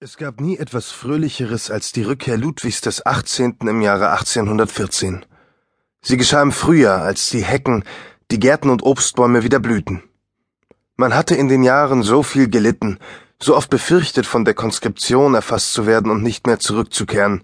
Es gab nie etwas Fröhlicheres als die Rückkehr Ludwigs des 18. im Jahre 1814. Sie geschah im Frühjahr, als die Hecken, die Gärten und Obstbäume wieder blühten. Man hatte in den Jahren so viel gelitten, so oft befürchtet, von der Konskription erfasst zu werden und nicht mehr zurückzukehren.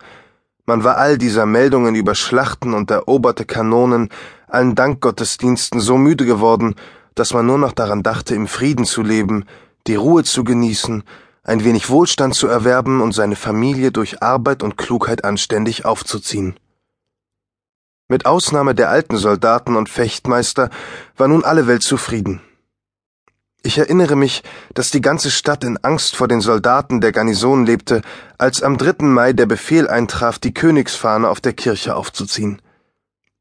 Man war all dieser Meldungen über Schlachten und eroberte Kanonen, allen Dankgottesdiensten so müde geworden, dass man nur noch daran dachte, im Frieden zu leben, die Ruhe zu genießen ein wenig Wohlstand zu erwerben und seine Familie durch Arbeit und Klugheit anständig aufzuziehen. Mit Ausnahme der alten Soldaten und Fechtmeister war nun alle Welt zufrieden. Ich erinnere mich, dass die ganze Stadt in Angst vor den Soldaten der Garnison lebte, als am 3. Mai der Befehl eintraf, die Königsfahne auf der Kirche aufzuziehen.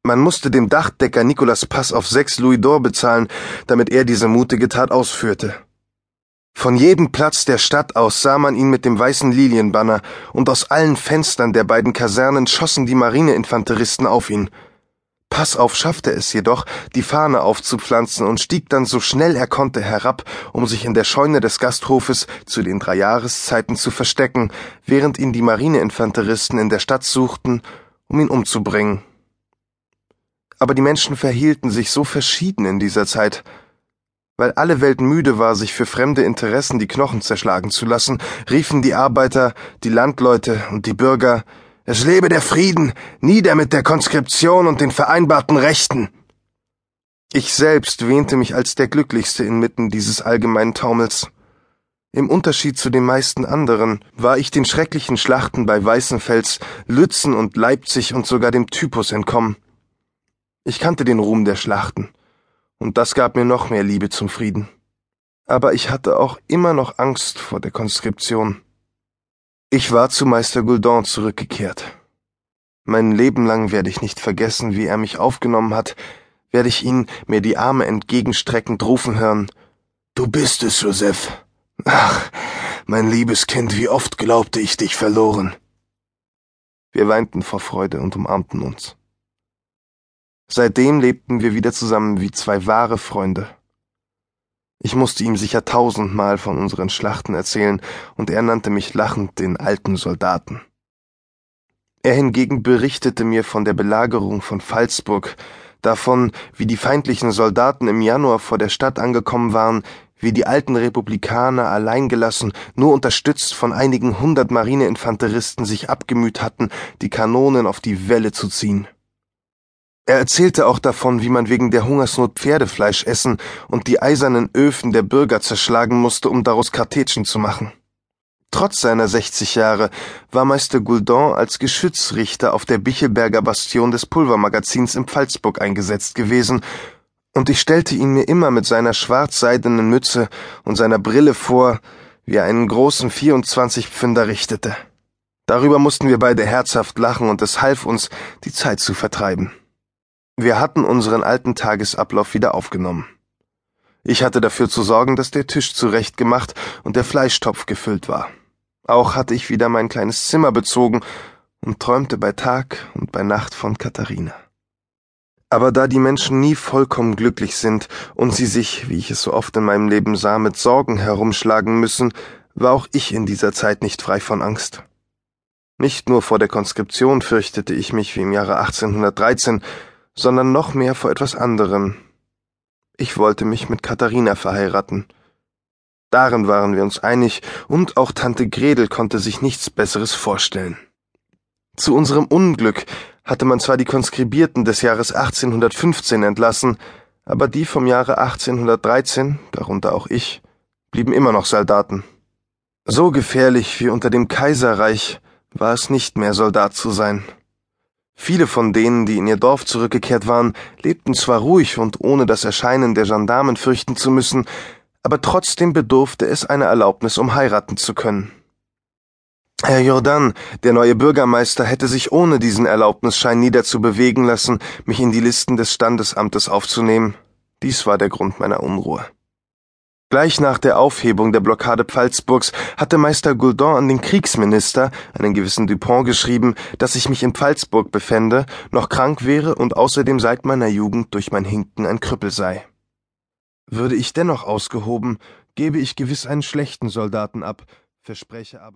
Man musste dem Dachdecker Nicolas Pass auf sechs Louis d'Or bezahlen, damit er diese mutige Tat ausführte. Von jedem Platz der Stadt aus sah man ihn mit dem weißen Lilienbanner, und aus allen Fenstern der beiden Kasernen schossen die Marineinfanteristen auf ihn. Passauf schaffte es jedoch, die Fahne aufzupflanzen und stieg dann so schnell er konnte herab, um sich in der Scheune des Gasthofes zu den drei Jahreszeiten zu verstecken, während ihn die Marineinfanteristen in der Stadt suchten, um ihn umzubringen. Aber die Menschen verhielten sich so verschieden in dieser Zeit, weil alle Welt müde war, sich für fremde Interessen die Knochen zerschlagen zu lassen, riefen die Arbeiter, die Landleute und die Bürger Es lebe der Frieden, nieder mit der Konskription und den vereinbarten Rechten. Ich selbst wähnte mich als der Glücklichste inmitten dieses allgemeinen Taumels. Im Unterschied zu den meisten anderen war ich den schrecklichen Schlachten bei Weißenfels, Lützen und Leipzig und sogar dem Typus entkommen. Ich kannte den Ruhm der Schlachten und das gab mir noch mehr Liebe zum Frieden. Aber ich hatte auch immer noch Angst vor der Konskription. Ich war zu Meister Gouldon zurückgekehrt. Mein Leben lang werde ich nicht vergessen, wie er mich aufgenommen hat, werde ich ihn mir die Arme entgegenstreckend rufen hören. Du bist es, Joseph. Ach, mein liebes Kind, wie oft glaubte ich dich verloren. Wir weinten vor Freude und umarmten uns. Seitdem lebten wir wieder zusammen wie zwei wahre Freunde. Ich musste ihm sicher tausendmal von unseren Schlachten erzählen, und er nannte mich lachend den alten Soldaten. Er hingegen berichtete mir von der Belagerung von Pfalzburg, davon, wie die feindlichen Soldaten im Januar vor der Stadt angekommen waren, wie die alten Republikaner alleingelassen, nur unterstützt von einigen hundert Marineinfanteristen sich abgemüht hatten, die Kanonen auf die Wälle zu ziehen. Er erzählte auch davon, wie man wegen der Hungersnot Pferdefleisch essen und die eisernen Öfen der Bürger zerschlagen musste, um daraus Kartätschen zu machen. Trotz seiner 60 Jahre war Meister Gouldon als Geschützrichter auf der Bichelberger Bastion des Pulvermagazins in Pfalzburg eingesetzt gewesen, und ich stellte ihn mir immer mit seiner schwarzseidenen Mütze und seiner Brille vor, wie er einen großen 24 Pfünder richtete. Darüber mussten wir beide herzhaft lachen, und es half uns, die Zeit zu vertreiben. Wir hatten unseren alten Tagesablauf wieder aufgenommen. Ich hatte dafür zu sorgen, dass der Tisch zurechtgemacht und der Fleischtopf gefüllt war. Auch hatte ich wieder mein kleines Zimmer bezogen und träumte bei Tag und bei Nacht von Katharina. Aber da die Menschen nie vollkommen glücklich sind und sie sich, wie ich es so oft in meinem Leben sah, mit Sorgen herumschlagen müssen, war auch ich in dieser Zeit nicht frei von Angst. Nicht nur vor der Konskription fürchtete ich mich wie im Jahre 1813, sondern noch mehr vor etwas anderem. Ich wollte mich mit Katharina verheiraten. Darin waren wir uns einig, und auch Tante Gredel konnte sich nichts Besseres vorstellen. Zu unserem Unglück hatte man zwar die Konskribierten des Jahres 1815 entlassen, aber die vom Jahre 1813, darunter auch ich, blieben immer noch Soldaten. So gefährlich wie unter dem Kaiserreich war es nicht mehr Soldat zu sein. Viele von denen, die in ihr Dorf zurückgekehrt waren, lebten zwar ruhig und ohne das Erscheinen der Gendarmen fürchten zu müssen, aber trotzdem bedurfte es einer Erlaubnis, um heiraten zu können. Herr Jordan, der neue Bürgermeister, hätte sich ohne diesen Erlaubnisschein niederzubewegen lassen, mich in die Listen des Standesamtes aufzunehmen. Dies war der Grund meiner Unruhe. Gleich nach der Aufhebung der Blockade Pfalzburgs hatte Meister Gouldon an den Kriegsminister, einen gewissen Dupont, geschrieben, dass ich mich in Pfalzburg befände, noch krank wäre und außerdem seit meiner Jugend durch mein Hinken ein Krüppel sei. Würde ich dennoch ausgehoben, gebe ich gewiss einen schlechten Soldaten ab, verspräche aber